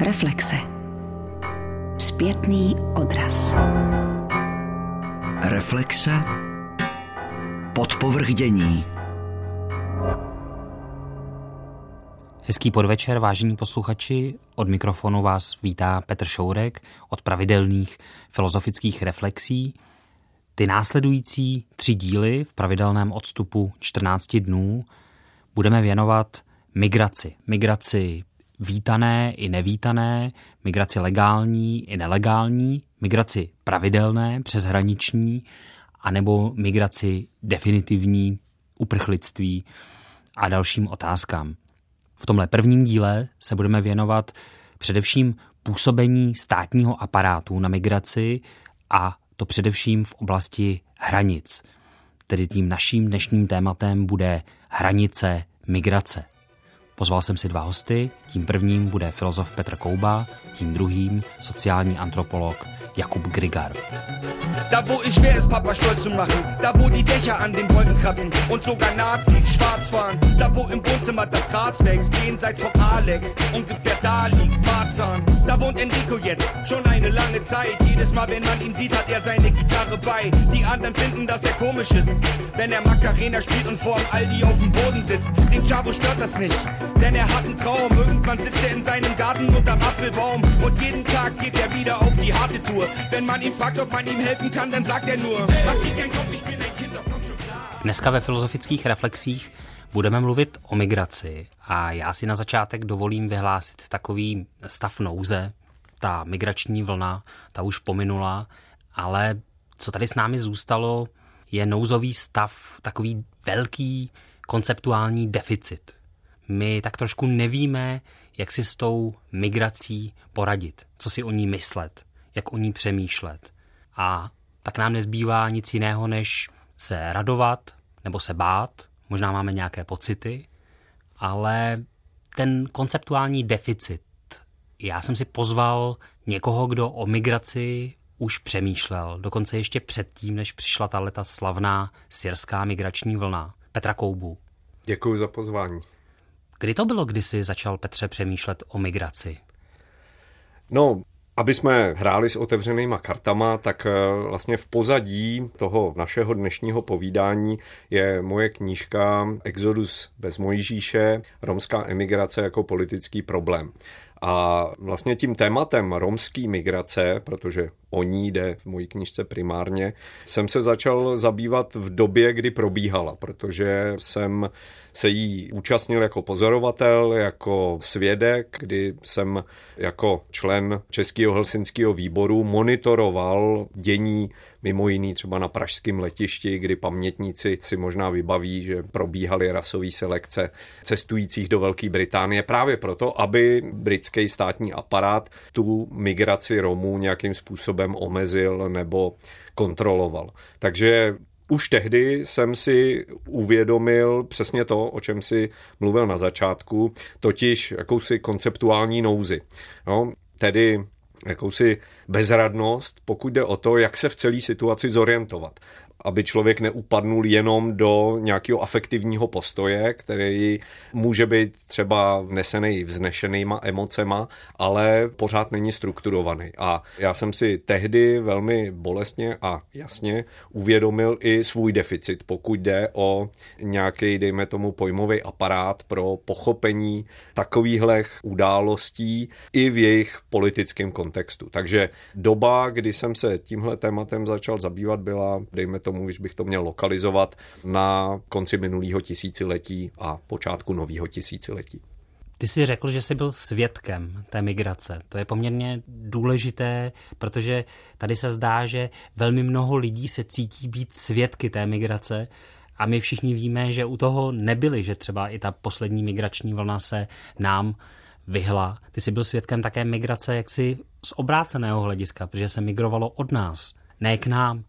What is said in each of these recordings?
Reflexe. Zpětný odraz. Reflexe. Podpovrdění. Hezký podvečer, vážení posluchači. Od mikrofonu vás vítá Petr Šourek od pravidelných filozofických reflexí. Ty následující tři díly v pravidelném odstupu 14 dnů budeme věnovat migraci. Migraci vítané i nevítané, migraci legální i nelegální, migraci pravidelné, přeshraniční, anebo migraci definitivní, uprchlictví a dalším otázkám. V tomhle prvním díle se budeme věnovat především působení státního aparátu na migraci a to především v oblasti hranic. Tedy tím naším dnešním tématem bude hranice migrace. Pozval jsem si dva hosty, tím prvním bude filozof Petr Kouba, tím druhým sociální antropolog Jakub Grigar. Da wo es schwer ist, Papa stolz zu machen. Da wo die Dächer an den Wolken kratzen und sogar Nazis schwarz fahren. Da wo im Wohnzimmer das Gras wächst, jenseits von Alex. Ungefähr da liegt Marzahn. Da wohnt Enrico jetzt, schon eine lange Zeit. Jedes Mal, wenn man ihn sieht, hat er seine Gitarre bei. Die anderen finden, dass er komisch ist. Wenn er Macarena spielt und vorm Aldi auf dem Boden sitzt. Den Chavo stört das nicht, denn er hat einen Traum. Irgendwann sitzt er in seinem Garten unterm Apfelbaum. Und jeden Tag geht er wieder auf die harte Tour. Wenn man ihn fragt, ob man ihm helfen kann, dann sagt er nur, mach dir keinen Kopf, ich bin ein Kind, doch komm schon klar. Dneska ve filozofických reflexích budeme mluvit o migraci a já si na začátek dovolím vyhlásit takový stav nouze. Ta migrační vlna, ta už pominula, ale co tady s námi zůstalo, je nouzový stav, takový velký konceptuální deficit. My tak trošku nevíme, jak si s tou migrací poradit, co si o ní myslet, jak o ní přemýšlet. A tak nám nezbývá nic jiného, než se radovat nebo se bát. Možná máme nějaké pocity, ale ten konceptuální deficit. Já jsem si pozval někoho, kdo o migraci už přemýšlel, dokonce ještě předtím, než přišla ta leta slavná syrská migrační vlna. Petra Koubu. Děkuji za pozvání. Kdy to bylo, kdy jsi začal Petře přemýšlet o migraci? No, aby jsme hráli s otevřenýma kartama, tak eh, vlastně v pozadí toho našeho dnešního povídání je moje knížka Exodus bez Mojžíše, romská emigrace jako politický problém. A vlastně tím tématem romský migrace, protože o ní jde v mojí knižce primárně, jsem se začal zabývat v době, kdy probíhala, protože jsem se jí účastnil jako pozorovatel, jako svědek, kdy jsem jako člen Českého helsinského výboru monitoroval dění mimo jiný třeba na pražském letišti, kdy pamětníci si možná vybaví, že probíhaly rasové selekce cestujících do Velké Británie právě proto, aby britský státní aparát tu migraci Romů nějakým způsobem omezil nebo kontroloval. Takže už tehdy jsem si uvědomil přesně to, o čem si mluvil na začátku, totiž jakousi konceptuální nouzi. No, tedy jakousi bezradnost, pokud jde o to, jak se v celé situaci zorientovat aby člověk neupadnul jenom do nějakého afektivního postoje, který může být třeba vnesený vznešenýma emocema, ale pořád není strukturovaný. A já jsem si tehdy velmi bolestně a jasně uvědomil i svůj deficit, pokud jde o nějaký, dejme tomu, pojmový aparát pro pochopení takovýchhle událostí i v jejich politickém kontextu. Takže doba, kdy jsem se tímhle tématem začal zabývat, byla, dejme tomu, když bych to měl lokalizovat, na konci minulého tisíciletí a počátku nového tisíciletí. Ty jsi řekl, že jsi byl svědkem té migrace. To je poměrně důležité, protože tady se zdá, že velmi mnoho lidí se cítí být svědky té migrace a my všichni víme, že u toho nebyli, že třeba i ta poslední migrační vlna se nám vyhla. Ty jsi byl svědkem také migrace jaksi z obráceného hlediska, protože se migrovalo od nás, ne k nám.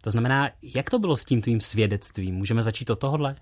To znamená, jak to bylo s tím tvým svědectvím? Můžeme začít od tohohle?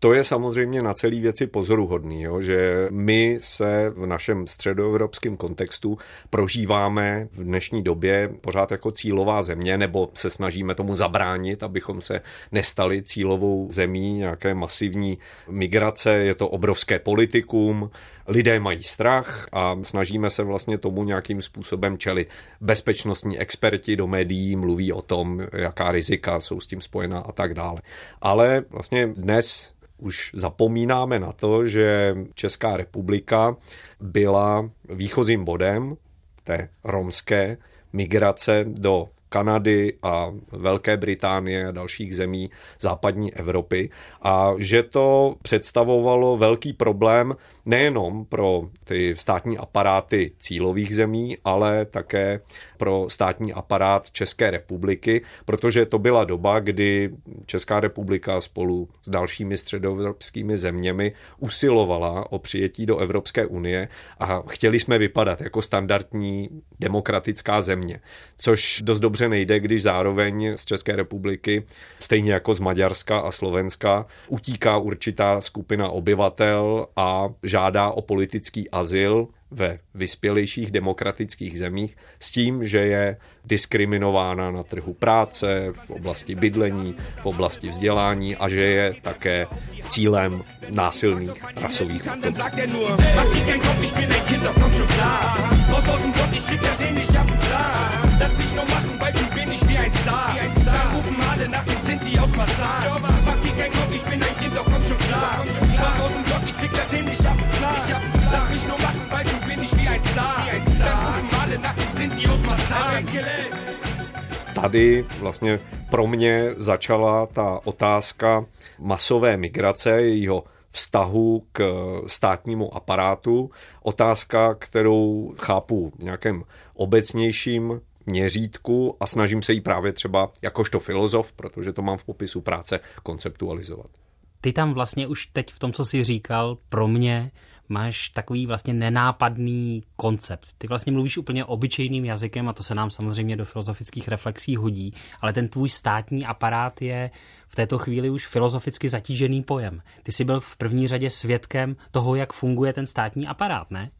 to je samozřejmě na celé věci pozoruhodný, jo, že my se v našem středoevropském kontextu prožíváme v dnešní době pořád jako cílová země, nebo se snažíme tomu zabránit, abychom se nestali cílovou zemí nějaké masivní migrace. Je to obrovské politikum, lidé mají strach a snažíme se vlastně tomu nějakým způsobem čelit. Bezpečnostní experti do médií mluví o tom, jaká rizika jsou s tím spojená a tak dále. Ale vlastně dnes už zapomínáme na to, že Česká republika byla výchozím bodem té romské migrace do Kanady a Velké Británie a dalších zemí západní Evropy a že to představovalo velký problém nejenom pro ty státní aparáty cílových zemí, ale také pro státní aparát České republiky, protože to byla doba, kdy Česká republika spolu s dalšími středoevropskými zeměmi usilovala o přijetí do Evropské unie a chtěli jsme vypadat jako standardní demokratická země, což dost dobře nejde, když zároveň z České republiky, stejně jako z Maďarska a Slovenska, utíká určitá skupina obyvatel a žádá o politický azyl ve vyspělejších demokratických zemích s tím, že je diskriminována na trhu práce, v oblasti bydlení, v oblasti vzdělání a že je také cílem násilných rasových útoků. Tady vlastně pro mě začala ta otázka masové migrace, jejího vztahu k státnímu aparátu. Otázka, kterou chápu v nějakém obecnějším měřítku a snažím se jí právě třeba jakožto filozof, protože to mám v popisu práce, konceptualizovat. Ty tam vlastně už teď v tom, co jsi říkal, pro mě máš takový vlastně nenápadný koncept. Ty vlastně mluvíš úplně obyčejným jazykem a to se nám samozřejmě do filozofických reflexí hodí, ale ten tvůj státní aparát je v této chvíli už filozoficky zatížený pojem. Ty jsi byl v první řadě svědkem toho, jak funguje ten státní aparát, ne?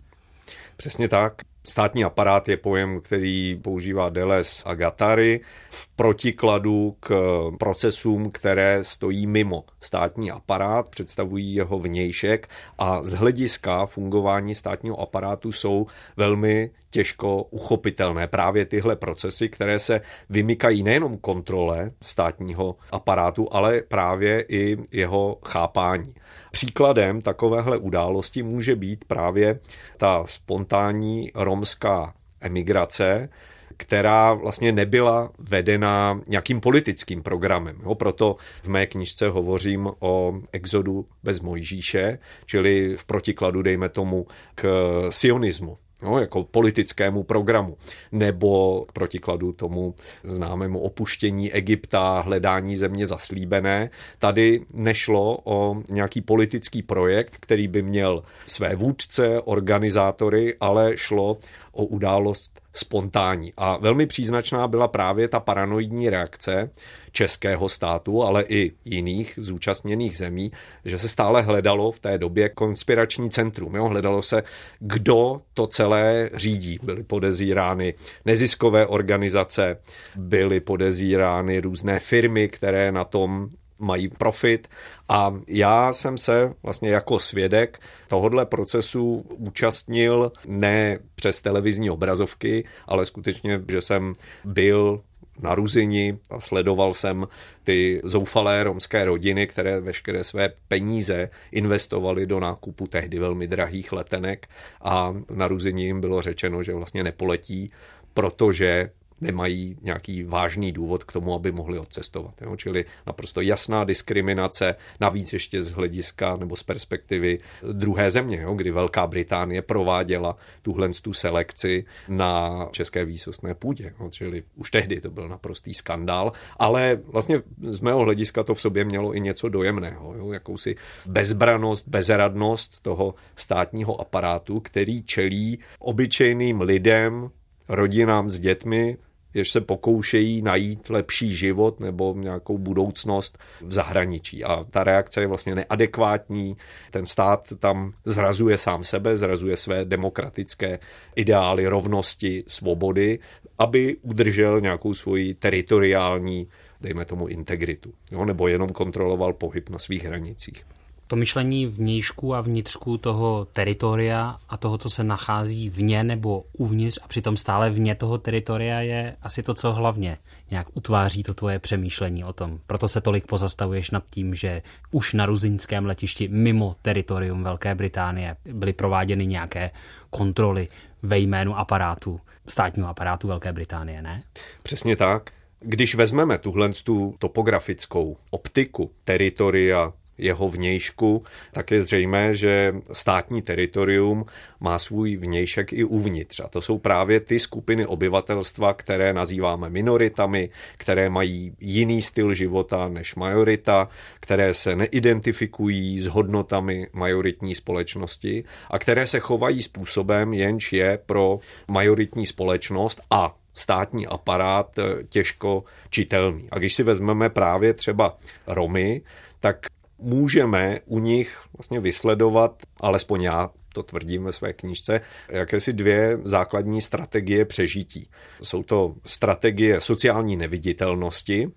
Přesně tak. Státní aparát je pojem, který používá Deleuze a Gattari v protikladu k procesům, které stojí mimo státní aparát, představují jeho vnějšek a z hlediska fungování státního aparátu jsou velmi těžko uchopitelné právě tyhle procesy, které se vymykají nejenom kontrole státního aparátu, ale právě i jeho chápání. Příkladem takovéhle události může být právě ta spontánní romská emigrace, která vlastně nebyla vedena nějakým politickým programem. Jo, proto v mé knižce hovořím o exodu bez Mojžíše, čili v protikladu, dejme tomu, k sionismu no, jako politickému programu, nebo k protikladu tomu známému opuštění Egypta, hledání země zaslíbené. Tady nešlo o nějaký politický projekt, který by měl své vůdce, organizátory, ale šlo o událost spontánní. A velmi příznačná byla právě ta paranoidní reakce českého státu, ale i jiných zúčastněných zemí, že se stále hledalo v té době konspirační centrum. Jo? Hledalo se, kdo to celé řídí. Byly podezírány neziskové organizace, byly podezírány různé firmy, které na tom mají profit. A já jsem se vlastně jako svědek tohodle procesu účastnil ne přes televizní obrazovky, ale skutečně, že jsem byl na Ruzini a sledoval jsem ty zoufalé romské rodiny, které veškeré své peníze investovaly do nákupu tehdy velmi drahých letenek a na Ruzini jim bylo řečeno, že vlastně nepoletí, protože nemají nějaký vážný důvod k tomu, aby mohli odcestovat. Jo? Čili naprosto jasná diskriminace, navíc ještě z hlediska nebo z perspektivy druhé země, jo? kdy Velká Británie prováděla tuhle tu selekci na české výsostné půdě. Jo? Čili už tehdy to byl naprostý skandál, ale vlastně z mého hlediska to v sobě mělo i něco dojemného, jo? jakousi bezbranost, bezradnost toho státního aparátu, který čelí obyčejným lidem, rodinám s dětmi, jež se pokoušejí najít lepší život nebo nějakou budoucnost v zahraničí. A ta reakce je vlastně neadekvátní. Ten stát tam zrazuje sám sebe, zrazuje své demokratické ideály rovnosti, svobody, aby udržel nějakou svoji teritoriální dejme tomu integritu, jo, nebo jenom kontroloval pohyb na svých hranicích to myšlení vnějšku a vnitřku toho teritoria a toho, co se nachází vně nebo uvnitř a přitom stále vně toho teritoria je asi to, co hlavně nějak utváří to tvoje přemýšlení o tom. Proto se tolik pozastavuješ nad tím, že už na ruzinském letišti mimo teritorium Velké Británie byly prováděny nějaké kontroly ve jménu aparátu, státního aparátu Velké Británie, ne? Přesně tak. Když vezmeme tuhle tu topografickou optiku teritoria jeho vnějšku, tak je zřejmé, že státní teritorium má svůj vnějšek i uvnitř. A to jsou právě ty skupiny obyvatelstva, které nazýváme minoritami, které mají jiný styl života než majorita, které se neidentifikují s hodnotami majoritní společnosti a které se chovají způsobem, jenž je pro majoritní společnost a státní aparát těžko čitelný. A když si vezmeme právě třeba Romy, tak můžeme u nich vlastně vysledovat, alespoň já to tvrdím ve své knížce, jakési dvě základní strategie přežití. Jsou to strategie sociální neviditelnosti,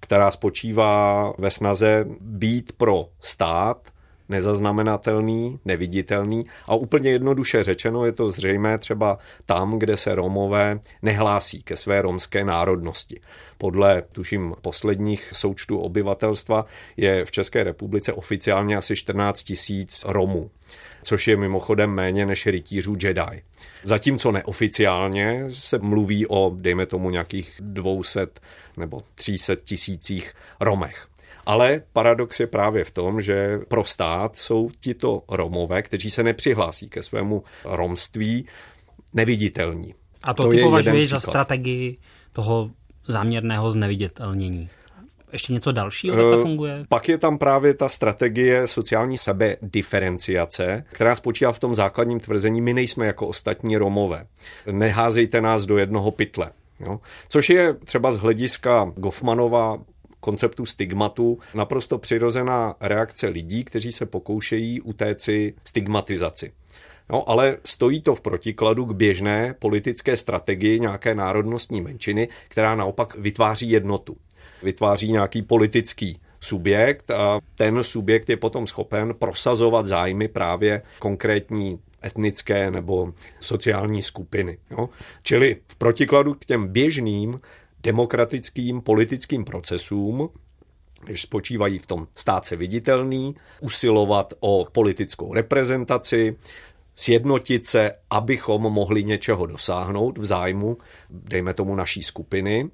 která spočívá ve snaze být pro stát nezaznamenatelný, neviditelný a úplně jednoduše řečeno je to zřejmé třeba tam, kde se Romové nehlásí ke své romské národnosti. Podle, tuším, posledních součtů obyvatelstva je v České republice oficiálně asi 14 tisíc Romů což je mimochodem méně než rytířů Jedi. Zatímco neoficiálně se mluví o, dejme tomu, nějakých 200 nebo 300 tisících Romech. Ale paradox je právě v tom, že pro stát jsou tito Romové, kteří se nepřihlásí ke svému romství, neviditelní. A to, to ty považuješ za strategii toho záměrného zneviditelnění? Ještě něco dalšího takhle eh, funguje? Pak je tam právě ta strategie sociální sebediferenciace, která spočívá v tom základním tvrzení, my nejsme jako ostatní Romové. Neházejte nás do jednoho pytle. Jo? Což je třeba z hlediska Goffmanova konceptu stigmatu naprosto přirozená reakce lidí, kteří se pokoušejí utéci stigmatizaci. No, ale stojí to v protikladu k běžné politické strategii nějaké národnostní menšiny, která naopak vytváří jednotu. Vytváří nějaký politický subjekt a ten subjekt je potom schopen prosazovat zájmy právě konkrétní etnické nebo sociální skupiny. Jo? Čili v protikladu k těm běžným demokratickým politickým procesům, když spočívají v tom stát se viditelný, usilovat o politickou reprezentaci, sjednotit se, abychom mohli něčeho dosáhnout v zájmu, dejme tomu, naší skupiny.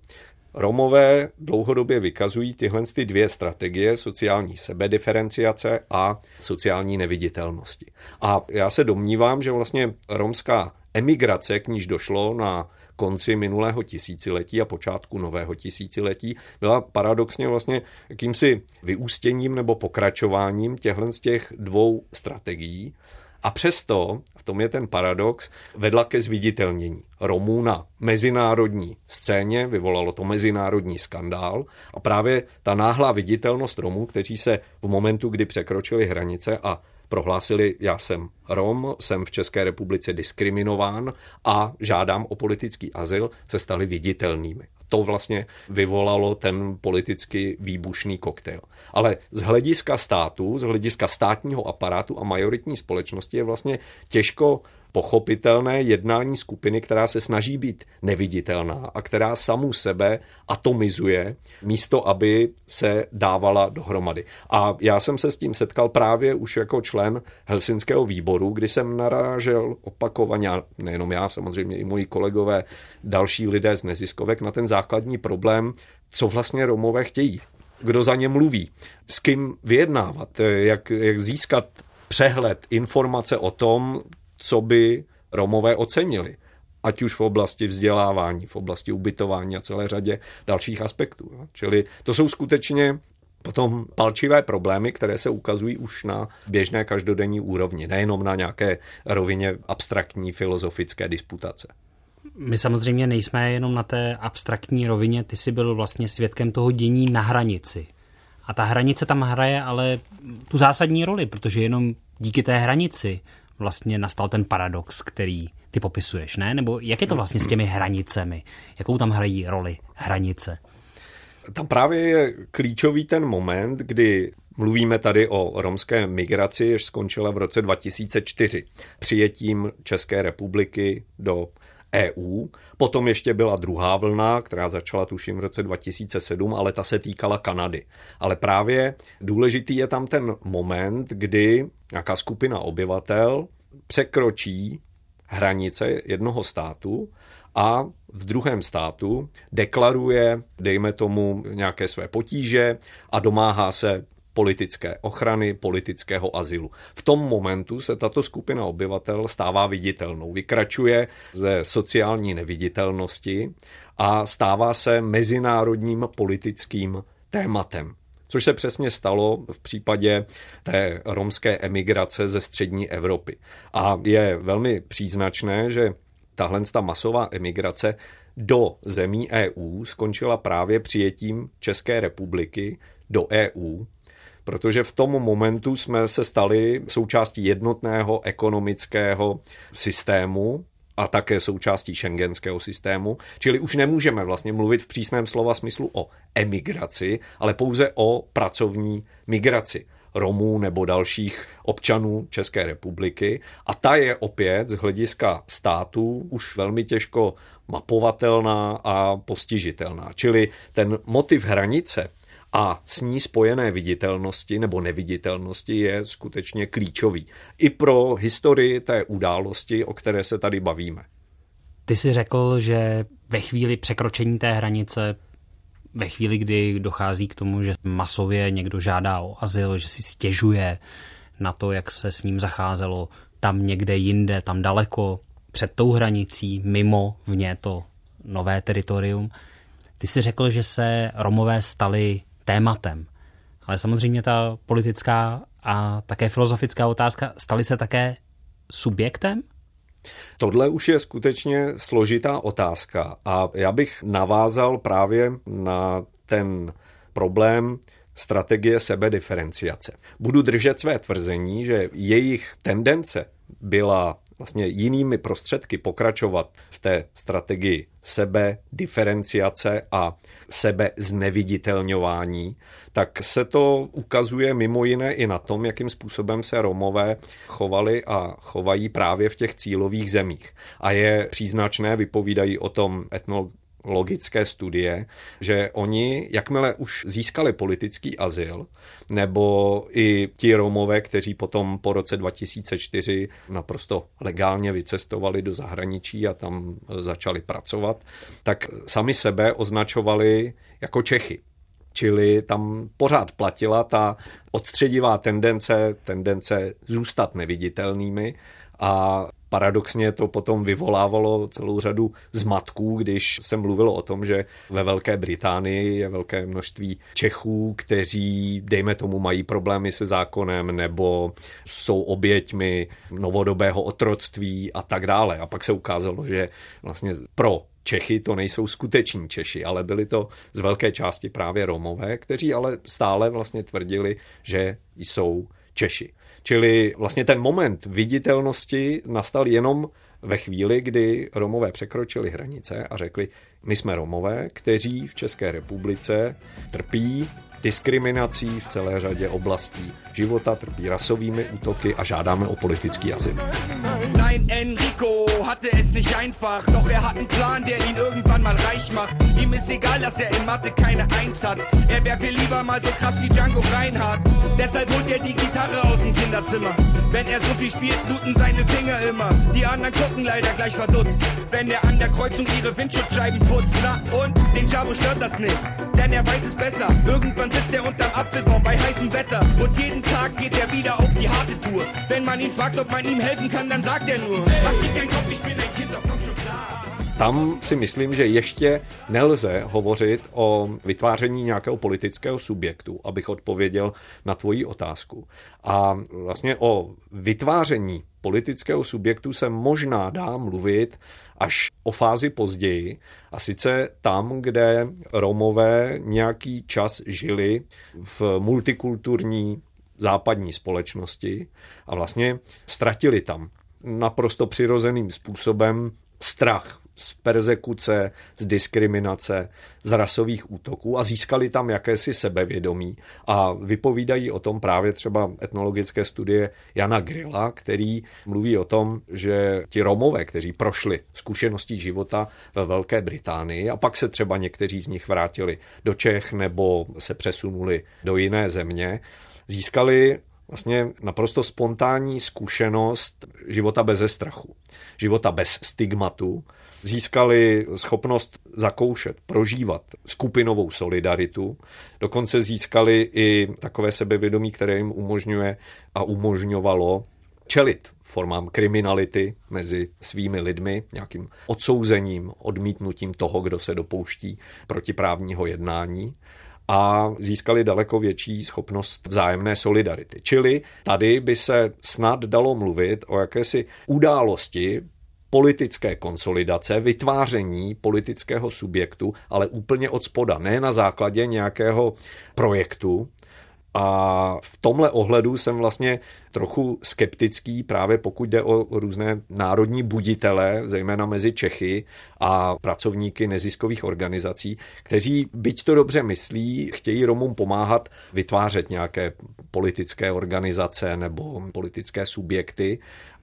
Romové dlouhodobě vykazují tyhle ty dvě strategie, sociální sebediferenciace a sociální neviditelnosti. A já se domnívám, že vlastně romská emigrace, k níž došlo na konci minulého tisíciletí a počátku nového tisíciletí byla paradoxně vlastně jakýmsi vyústěním nebo pokračováním těchto z těch dvou strategií. A přesto, v tom je ten paradox, vedla ke zviditelnění Romů na mezinárodní scéně, vyvolalo to mezinárodní skandál a právě ta náhlá viditelnost Romů, kteří se v momentu, kdy překročili hranice a prohlásili, já jsem Rom, jsem v České republice diskriminován a žádám o politický azyl, se stali viditelnými. To vlastně vyvolalo ten politicky výbušný koktejl. Ale z hlediska státu, z hlediska státního aparátu a majoritní společnosti je vlastně těžko pochopitelné jednání skupiny, která se snaží být neviditelná a která samu sebe atomizuje, místo aby se dávala dohromady. A já jsem se s tím setkal právě už jako člen Helsinského výboru, kdy jsem narážel opakovaně, nejenom já, samozřejmě i moji kolegové, další lidé z neziskovek, na ten základní problém, co vlastně Romové chtějí kdo za ně mluví, s kým vyjednávat, jak, jak získat přehled, informace o tom, co by Romové ocenili. Ať už v oblasti vzdělávání, v oblasti ubytování a celé řadě dalších aspektů. Čili to jsou skutečně potom palčivé problémy, které se ukazují už na běžné každodenní úrovni, nejenom na nějaké rovině abstraktní filozofické disputace. My samozřejmě nejsme jenom na té abstraktní rovině, ty jsi byl vlastně svědkem toho dění na hranici. A ta hranice tam hraje ale tu zásadní roli, protože jenom díky té hranici vlastně nastal ten paradox, který ty popisuješ, ne? Nebo jak je to vlastně s těmi hranicemi? Jakou tam hrají roli hranice? Tam právě je klíčový ten moment, kdy Mluvíme tady o romské migraci, jež skončila v roce 2004 přijetím České republiky do EU. Potom ještě byla druhá vlna, která začala tuším v roce 2007, ale ta se týkala Kanady. Ale právě důležitý je tam ten moment, kdy nějaká skupina obyvatel překročí hranice jednoho státu a v druhém státu deklaruje, dejme tomu, nějaké své potíže a domáhá se politické ochrany, politického azylu. V tom momentu se tato skupina obyvatel stává viditelnou, vykračuje ze sociální neviditelnosti a stává se mezinárodním politickým tématem. Což se přesně stalo v případě té romské emigrace ze střední Evropy. A je velmi příznačné, že tahle ta masová emigrace do zemí EU skončila právě přijetím České republiky do EU, protože v tom momentu jsme se stali součástí jednotného ekonomického systému, a také součástí šengenského systému, čili už nemůžeme vlastně mluvit v přísném slova smyslu o emigraci, ale pouze o pracovní migraci. Romů nebo dalších občanů České republiky. A ta je opět z hlediska státu už velmi těžko mapovatelná a postižitelná. Čili ten motiv hranice a s ní spojené viditelnosti nebo neviditelnosti je skutečně klíčový. I pro historii té události, o které se tady bavíme. Ty jsi řekl, že ve chvíli překročení té hranice, ve chvíli, kdy dochází k tomu, že masově někdo žádá o azyl, že si stěžuje na to, jak se s ním zacházelo tam někde jinde, tam daleko, před tou hranicí, mimo vně to nové teritorium. Ty jsi řekl, že se Romové stali tématem. Ale samozřejmě ta politická a také filozofická otázka staly se také subjektem? Tohle už je skutečně složitá otázka a já bych navázal právě na ten problém strategie sebediferenciace. Budu držet své tvrzení, že jejich tendence byla vlastně jinými prostředky pokračovat v té strategii sebe, diferenciace a sebe zneviditelňování, tak se to ukazuje mimo jiné i na tom, jakým způsobem se Romové chovali a chovají právě v těch cílových zemích. A je příznačné, vypovídají o tom etnolog logické studie, že oni, jakmile už získali politický azyl, nebo i ti Romové, kteří potom po roce 2004 naprosto legálně vycestovali do zahraničí a tam začali pracovat, tak sami sebe označovali jako Čechy. Čili tam pořád platila ta odstředivá tendence, tendence zůstat neviditelnými a Paradoxně to potom vyvolávalo celou řadu zmatků, když se mluvilo o tom, že ve Velké Británii je velké množství Čechů, kteří, dejme tomu, mají problémy se zákonem nebo jsou oběťmi novodobého otroctví a tak dále. A pak se ukázalo, že vlastně pro Čechy to nejsou skuteční Češi, ale byli to z velké části právě Romové, kteří ale stále vlastně tvrdili, že jsou Češi. Čili vlastně ten moment viditelnosti nastal jenom ve chvíli, kdy Romové překročili hranice a řekli, my jsme Romové, kteří v České republice trpí diskriminací v celé řadě oblastí života, trpí rasovými útoky a žádáme o politický azyl. Nein, Enrico hatte es nicht einfach, doch er hat einen Plan, der ihn irgendwann mal reich macht. Ihm ist egal, dass er in Mathe keine Eins hat. Er wäre viel lieber mal so krass wie Django Reinhardt. Deshalb holt er die Gitarre aus dem Kinderzimmer. Wenn er so viel spielt, bluten seine Finger immer. Die anderen gucken leider gleich verdutzt, wenn er an der Kreuzung ihre Windschutzscheiben putzt. Na und den Jabo stört das nicht, denn er weiß es besser. Irgendwann sitzt er unterm Apfelbaum bei heißem Wetter und jeden Tag geht er wieder auf die harte Tour. Wenn man ihn fragt, ob man ihm helfen kann, dann sagt er nur: Mach dir keinen Kopf, ich bin ein Kind, doch komm schon klar. tam si myslím, že ještě nelze hovořit o vytváření nějakého politického subjektu, abych odpověděl na tvoji otázku. A vlastně o vytváření politického subjektu se možná dá mluvit až o fázi později, a sice tam, kde Romové nějaký čas žili v multikulturní západní společnosti a vlastně ztratili tam naprosto přirozeným způsobem strach z persekuce, z diskriminace, z rasových útoků a získali tam jakési sebevědomí. A vypovídají o tom právě třeba etnologické studie Jana Grilla, který mluví o tom, že ti Romové, kteří prošli zkušeností života ve Velké Británii a pak se třeba někteří z nich vrátili do Čech nebo se přesunuli do jiné země, získali vlastně naprosto spontánní zkušenost života bez strachu, života bez stigmatu, získali schopnost zakoušet, prožívat skupinovou solidaritu, dokonce získali i takové sebevědomí, které jim umožňuje a umožňovalo čelit formám kriminality mezi svými lidmi, nějakým odsouzením, odmítnutím toho, kdo se dopouští protiprávního jednání a získali daleko větší schopnost vzájemné solidarity. Čili tady by se snad dalo mluvit o jakési události politické konsolidace, vytváření politického subjektu, ale úplně od spoda, ne na základě nějakého projektu, a v tomhle ohledu jsem vlastně trochu skeptický právě pokud jde o různé národní buditele, zejména mezi Čechy a pracovníky neziskových organizací, kteří, byť to dobře myslí, chtějí Romům pomáhat vytvářet nějaké politické organizace nebo politické subjekty,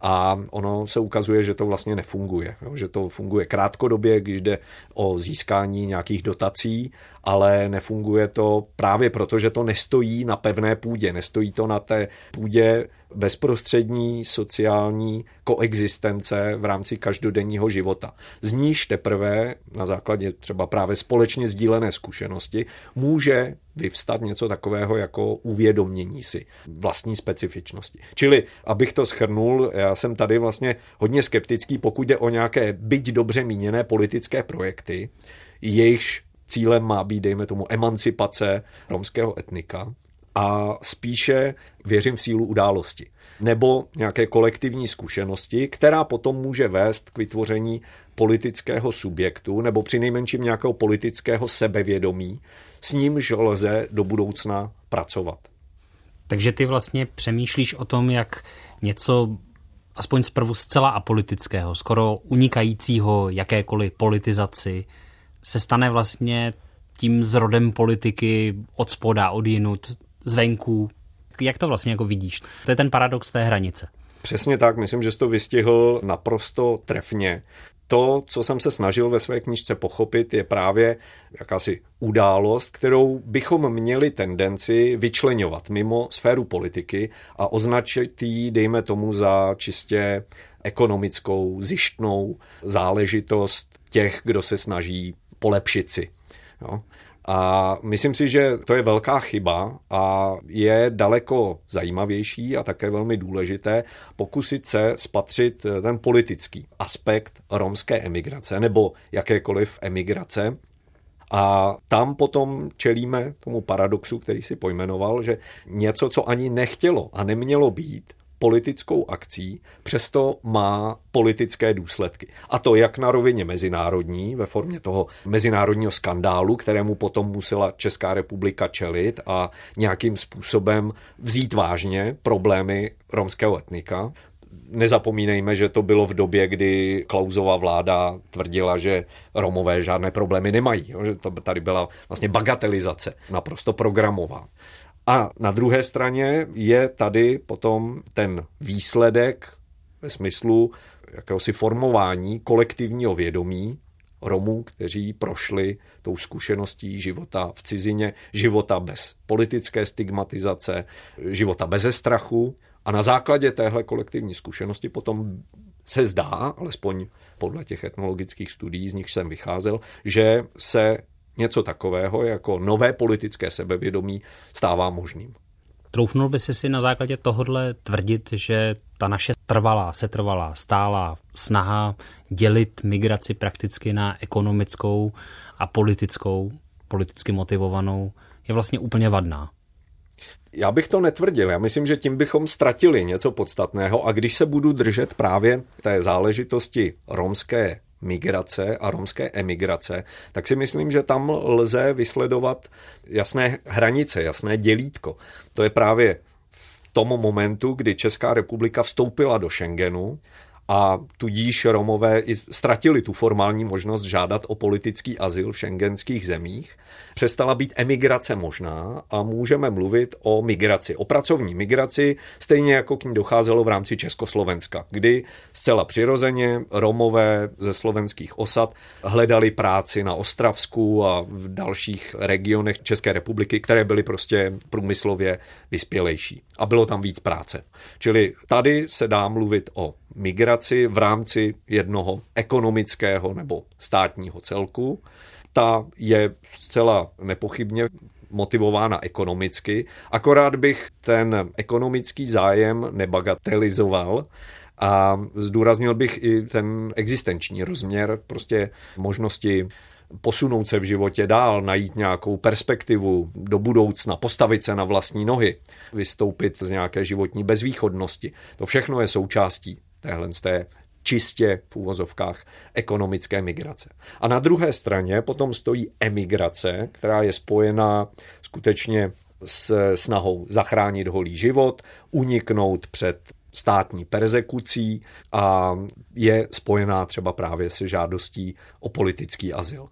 a ono se ukazuje, že to vlastně nefunguje. Jo? Že to funguje krátkodobě, když jde o získání nějakých dotací, ale nefunguje to právě proto, že to nestojí na pevné půdě. Nestojí to na té půdě bezprostřední sociální koexistence v rámci každodenního života. Z níž teprve na základě třeba právě společně sdílené zkušenosti může vyvstat něco takového jako uvědomění si vlastní specifičnosti. Čili, abych to schrnul, já jsem tady vlastně hodně skeptický, pokud jde o nějaké byť dobře míněné politické projekty, jejichž cílem má být, dejme tomu, emancipace romského etnika, a spíše věřím v sílu události. Nebo nějaké kolektivní zkušenosti, která potom může vést k vytvoření politického subjektu nebo přinejmenším nějakého politického sebevědomí, s nímž lze do budoucna pracovat. Takže ty vlastně přemýšlíš o tom, jak něco aspoň zprvu zcela apolitického, skoro unikajícího jakékoliv politizaci, se stane vlastně tím zrodem politiky od spoda, od jinut, zvenku. Jak to vlastně jako vidíš? To je ten paradox té hranice. Přesně tak, myslím, že jsi to vystihl naprosto trefně. To, co jsem se snažil ve své knižce pochopit, je právě jakási událost, kterou bychom měli tendenci vyčlenovat mimo sféru politiky a označit ji, dejme tomu, za čistě ekonomickou, zjištnou záležitost těch, kdo se snaží polepšit si. Jo? A myslím si, že to je velká chyba a je daleko zajímavější a také velmi důležité pokusit se spatřit ten politický aspekt romské emigrace nebo jakékoliv emigrace, a tam potom čelíme tomu paradoxu, který si pojmenoval, že něco, co ani nechtělo a nemělo být, politickou akcí, přesto má politické důsledky. A to jak na rovině mezinárodní, ve formě toho mezinárodního skandálu, kterému potom musela Česká republika čelit a nějakým způsobem vzít vážně problémy romského etnika, Nezapomínejme, že to bylo v době, kdy Klausová vláda tvrdila, že Romové žádné problémy nemají, že to tady byla vlastně bagatelizace, naprosto programová. A na druhé straně je tady potom ten výsledek ve smyslu jakéhosi formování kolektivního vědomí Romů, kteří prošli tou zkušeností života v cizině, života bez politické stigmatizace, života bez strachu. A na základě téhle kolektivní zkušenosti potom se zdá, alespoň podle těch etnologických studií, z nich jsem vycházel, že se takového jako nové politické sebevědomí stává možným. Troufnul by si si na základě tohodle tvrdit, že ta naše trvalá, setrvalá, stálá snaha dělit migraci prakticky na ekonomickou a politickou, politicky motivovanou, je vlastně úplně vadná. Já bych to netvrdil. Já myslím, že tím bychom ztratili něco podstatného a když se budu držet právě té záležitosti romské migrace a romské emigrace, tak si myslím, že tam lze vysledovat jasné hranice, jasné dělítko. To je právě v tom momentu, kdy Česká republika vstoupila do Schengenu a tudíž Romové i ztratili tu formální možnost žádat o politický azyl v šengenských zemích. Přestala být emigrace možná a můžeme mluvit o migraci, o pracovní migraci, stejně jako k ní docházelo v rámci Československa, kdy zcela přirozeně Romové ze slovenských osad hledali práci na Ostravsku a v dalších regionech České republiky, které byly prostě průmyslově vyspělejší. A bylo tam víc práce. Čili tady se dá mluvit o migraci v rámci jednoho ekonomického nebo státního celku. Ta je zcela nepochybně motivována ekonomicky, akorát bych ten ekonomický zájem nebagatelizoval a zdůraznil bych i ten existenční rozměr, prostě možnosti posunout se v životě dál, najít nějakou perspektivu do budoucna, postavit se na vlastní nohy, vystoupit z nějaké životní bezvýchodnosti. To všechno je součástí téhle z té čistě v úvozovkách ekonomické migrace. A na druhé straně potom stojí emigrace, která je spojená skutečně s snahou zachránit holý život, uniknout před státní persekucí a je spojená třeba právě se žádostí o politický azyl.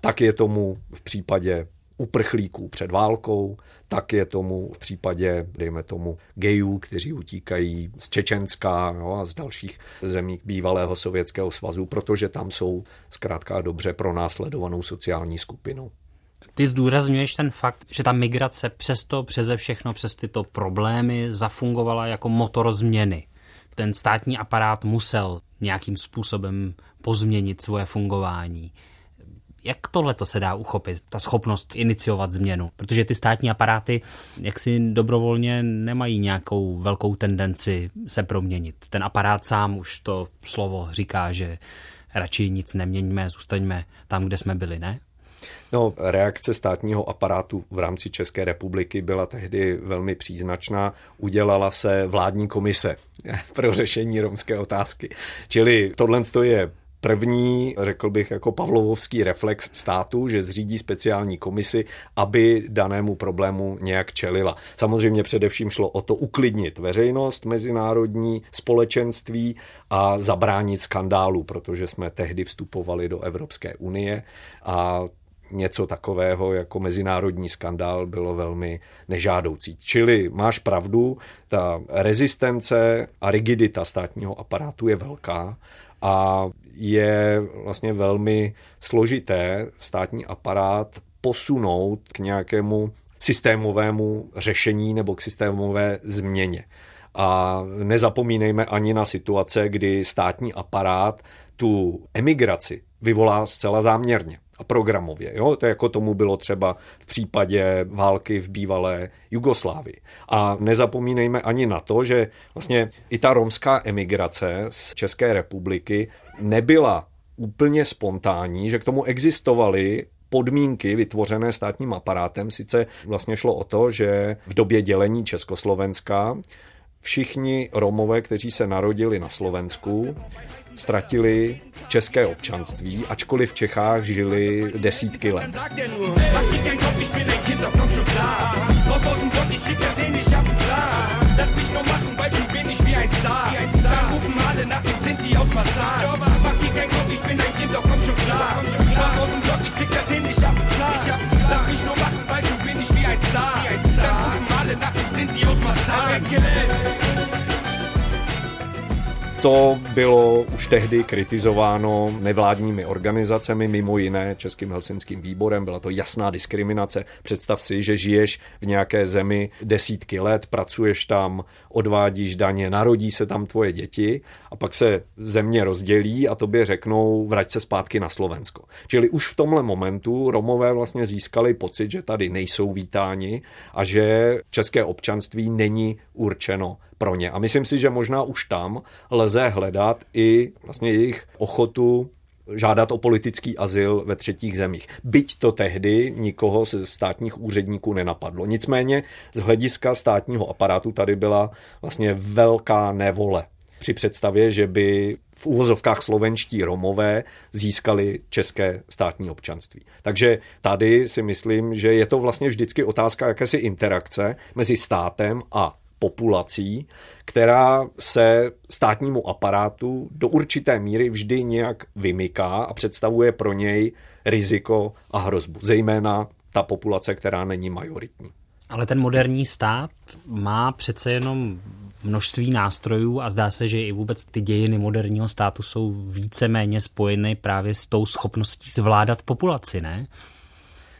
Tak je tomu v případě uprchlíků před válkou, tak je tomu v případě, dejme tomu, gejů, kteří utíkají z Čečenska jo, a z dalších zemí bývalého Sovětského svazu, protože tam jsou zkrátka dobře pro následovanou sociální skupinou. Ty zdůrazňuješ ten fakt, že ta migrace přesto, přeze všechno, přes tyto problémy zafungovala jako motor změny. Ten státní aparát musel nějakým způsobem pozměnit svoje fungování. Jak tohle to se dá uchopit, ta schopnost iniciovat změnu? Protože ty státní aparáty jaksi dobrovolně nemají nějakou velkou tendenci se proměnit. Ten aparát sám už to slovo říká, že radši nic neměníme, zůstaňme tam, kde jsme byli, ne? No, reakce státního aparátu v rámci České republiky byla tehdy velmi příznačná. Udělala se vládní komise pro řešení romské otázky. Čili tohle je první, řekl bych, jako pavlovovský reflex státu, že zřídí speciální komisi, aby danému problému nějak čelila. Samozřejmě především šlo o to uklidnit veřejnost, mezinárodní společenství a zabránit skandálu, protože jsme tehdy vstupovali do Evropské unie a něco takového jako mezinárodní skandál bylo velmi nežádoucí. Čili máš pravdu, ta rezistence a rigidita státního aparátu je velká a je vlastně velmi složité státní aparát posunout k nějakému systémovému řešení nebo k systémové změně. A nezapomínejme ani na situace, kdy státní aparát tu emigraci vyvolá zcela záměrně a programově. Jo? To jako tomu bylo třeba v případě války v bývalé Jugoslávii. A nezapomínejme ani na to, že vlastně i ta romská emigrace z České republiky nebyla úplně spontánní, že k tomu existovaly podmínky vytvořené státním aparátem. Sice vlastně šlo o to, že v době dělení Československa všichni Romové, kteří se narodili na Slovensku, ztratili české občanství, ačkoliv v Čechách žili desítky let. Yeah. To bylo už tehdy kritizováno nevládními organizacemi, mimo jiné Českým helsinským výborem. Byla to jasná diskriminace. Představ si, že žiješ v nějaké zemi desítky let, pracuješ tam, odvádíš daně, narodí se tam tvoje děti a pak se země rozdělí a tobě řeknou, vrať se zpátky na Slovensko. Čili už v tomhle momentu Romové vlastně získali pocit, že tady nejsou vítáni a že české občanství není určeno pro ně. A myslím si, že možná už tam lze hledat i vlastně jejich ochotu žádat o politický azyl ve třetích zemích. Byť to tehdy nikoho ze státních úředníků nenapadlo. Nicméně z hlediska státního aparátu tady byla vlastně velká nevole při představě, že by v úvozovkách slovenští Romové získali české státní občanství. Takže tady si myslím, že je to vlastně vždycky otázka jakési interakce mezi státem a populací, která se státnímu aparátu do určité míry vždy nějak vymyká a představuje pro něj riziko a hrozbu, zejména ta populace, která není majoritní. Ale ten moderní stát má přece jenom množství nástrojů a zdá se, že i vůbec ty dějiny moderního státu jsou více-méně spojeny právě s tou schopností zvládat populaci, ne?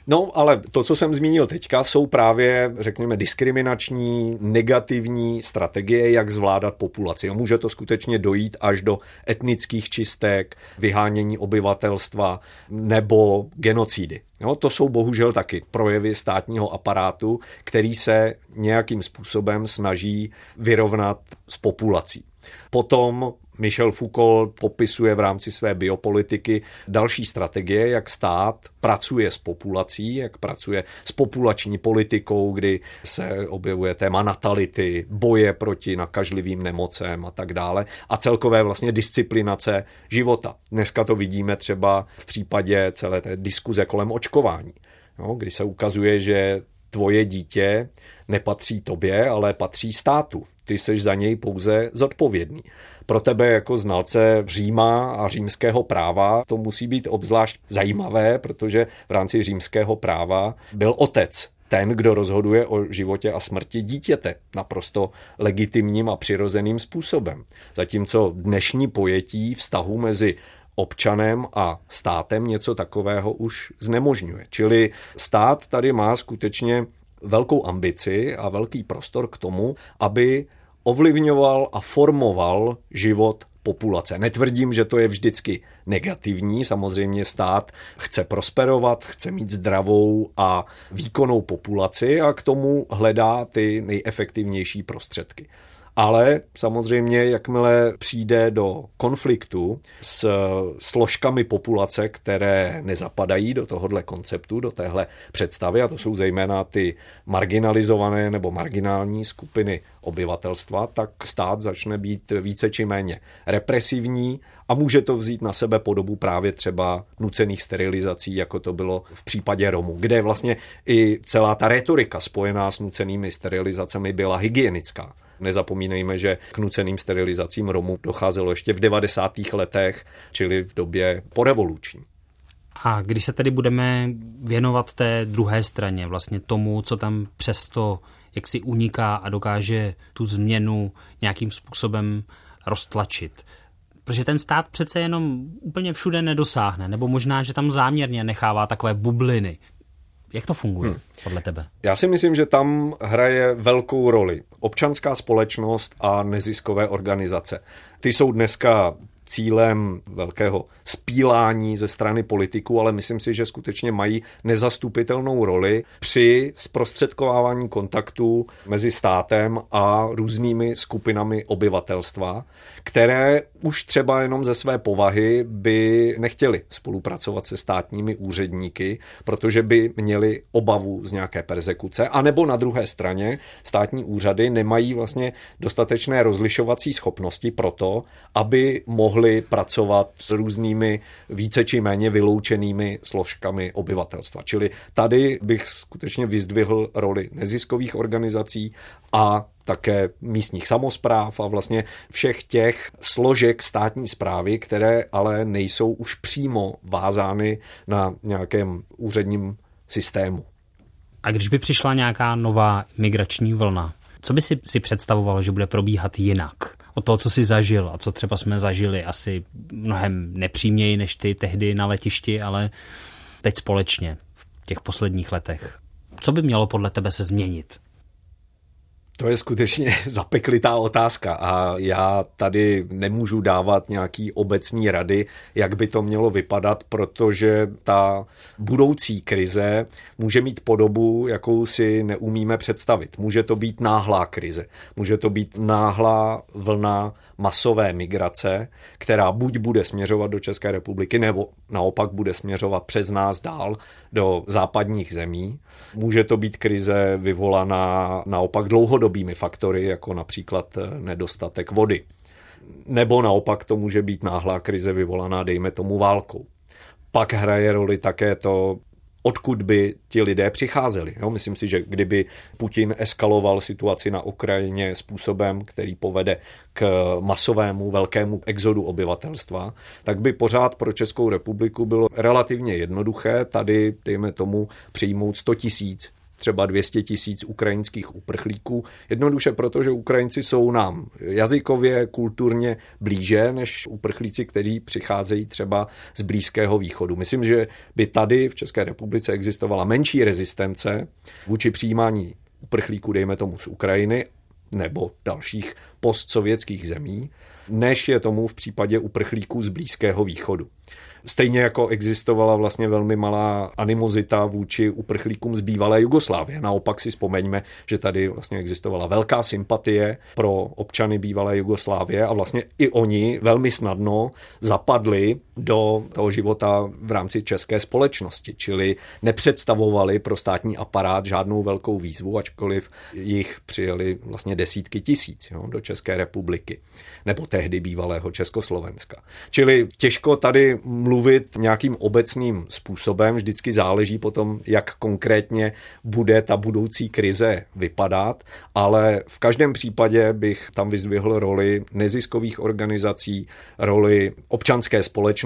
No, ale to, co jsem zmínil teďka, jsou právě, řekněme, diskriminační, negativní strategie, jak zvládat populaci. A může to skutečně dojít až do etnických čistek, vyhánění obyvatelstva nebo genocidy. Jo, to jsou bohužel taky projevy státního aparátu, který se nějakým způsobem snaží vyrovnat s populací. Potom Michel Foucault popisuje v rámci své biopolitiky další strategie, jak stát pracuje s populací, jak pracuje s populační politikou, kdy se objevuje téma natality, boje proti nakažlivým nemocem a tak dále a celkové vlastně disciplinace života. Dneska to vidíme třeba v případě celé té diskuze kolem očkování, no, kdy se ukazuje, že tvoje dítě nepatří tobě, ale patří státu. Ty jsi za něj pouze zodpovědný. Pro tebe jako znalce Říma a římského práva to musí být obzvlášť zajímavé, protože v rámci římského práva byl otec ten, kdo rozhoduje o životě a smrti dítěte naprosto legitimním a přirozeným způsobem. Zatímco dnešní pojetí vztahu mezi občanem a státem něco takového už znemožňuje. Čili stát tady má skutečně velkou ambici a velký prostor k tomu, aby ovlivňoval a formoval život populace. Netvrdím, že to je vždycky negativní. Samozřejmě stát chce prosperovat, chce mít zdravou a výkonnou populaci a k tomu hledá ty nejefektivnější prostředky. Ale samozřejmě, jakmile přijde do konfliktu s složkami populace, které nezapadají do tohohle konceptu, do téhle představy, a to jsou zejména ty marginalizované nebo marginální skupiny obyvatelstva, tak stát začne být více či méně represivní a může to vzít na sebe podobu právě třeba nucených sterilizací, jako to bylo v případě Romů, kde vlastně i celá ta retorika spojená s nucenými sterilizacemi byla hygienická. Nezapomínejme, že k nuceným sterilizacím Romů docházelo ještě v 90. letech, čili v době porevoluční. A když se tedy budeme věnovat té druhé straně, vlastně tomu, co tam přesto jak si uniká a dokáže tu změnu nějakým způsobem roztlačit. Protože ten stát přece jenom úplně všude nedosáhne, nebo možná, že tam záměrně nechává takové bubliny. Jak to funguje hmm. podle tebe? Já si myslím, že tam hraje velkou roli občanská společnost a neziskové organizace. Ty jsou dneska cílem velkého spílání ze strany politiků, ale myslím si, že skutečně mají nezastupitelnou roli při zprostředkovávání kontaktů mezi státem a různými skupinami obyvatelstva, které už třeba jenom ze své povahy by nechtěli spolupracovat se státními úředníky, protože by měli obavu z nějaké persekuce, anebo na druhé straně státní úřady nemají vlastně dostatečné rozlišovací schopnosti pro to, aby mohli pracovat s různými více či méně vyloučenými složkami obyvatelstva. Čili tady bych skutečně vyzdvihl roli neziskových organizací a také místních samozpráv a vlastně všech těch složek státní zprávy, které ale nejsou už přímo vázány na nějakém úředním systému. A když by přišla nějaká nová migrační vlna, co by si, si představoval, že bude probíhat jinak? Od toho, co jsi zažil a co třeba jsme zažili asi mnohem nepřímněji než ty tehdy na letišti, ale teď společně v těch posledních letech. Co by mělo podle tebe se změnit? To je skutečně zapeklitá otázka a já tady nemůžu dávat nějaký obecní rady, jak by to mělo vypadat, protože ta budoucí krize může mít podobu, jakou si neumíme představit. Může to být náhlá krize, může to být náhlá vlna masové migrace, která buď bude směřovat do České republiky, nebo naopak bude směřovat přes nás dál do západních zemí. Může to být krize vyvolaná naopak dlouhodobými faktory, jako například nedostatek vody. Nebo naopak to může být náhlá krize vyvolaná, dejme tomu, válkou. Pak hraje roli také to, odkud by ti lidé přicházeli. Jo, myslím si, že kdyby Putin eskaloval situaci na Ukrajině způsobem, který povede k masovému velkému exodu obyvatelstva, tak by pořád pro Českou republiku bylo relativně jednoduché tady, dejme tomu, přijmout 100 tisíc třeba 200 tisíc ukrajinských uprchlíků, jednoduše proto, že Ukrajinci jsou nám jazykově, kulturně blíže než uprchlíci, kteří přicházejí třeba z Blízkého východu. Myslím, že by tady v České republice existovala menší rezistence vůči přijímání uprchlíků, dejme tomu z Ukrajiny, nebo dalších postsovětských zemí, než je tomu v případě uprchlíků z Blízkého východu. Stejně jako existovala vlastně velmi malá animozita vůči uprchlíkům z bývalé Jugoslávie. Naopak si vzpomeňme, že tady vlastně existovala velká sympatie pro občany bývalé Jugoslávie a vlastně i oni velmi snadno zapadli do toho života v rámci české společnosti, čili nepředstavovali pro státní aparát žádnou velkou výzvu, ačkoliv jich přijeli vlastně desítky tisíc jo, do České republiky, nebo tehdy bývalého Československa. Čili těžko tady mluvit nějakým obecným způsobem, vždycky záleží potom, jak konkrétně bude ta budoucí krize vypadat, ale v každém případě bych tam vyzdvihl roli neziskových organizací, roli občanské společnosti,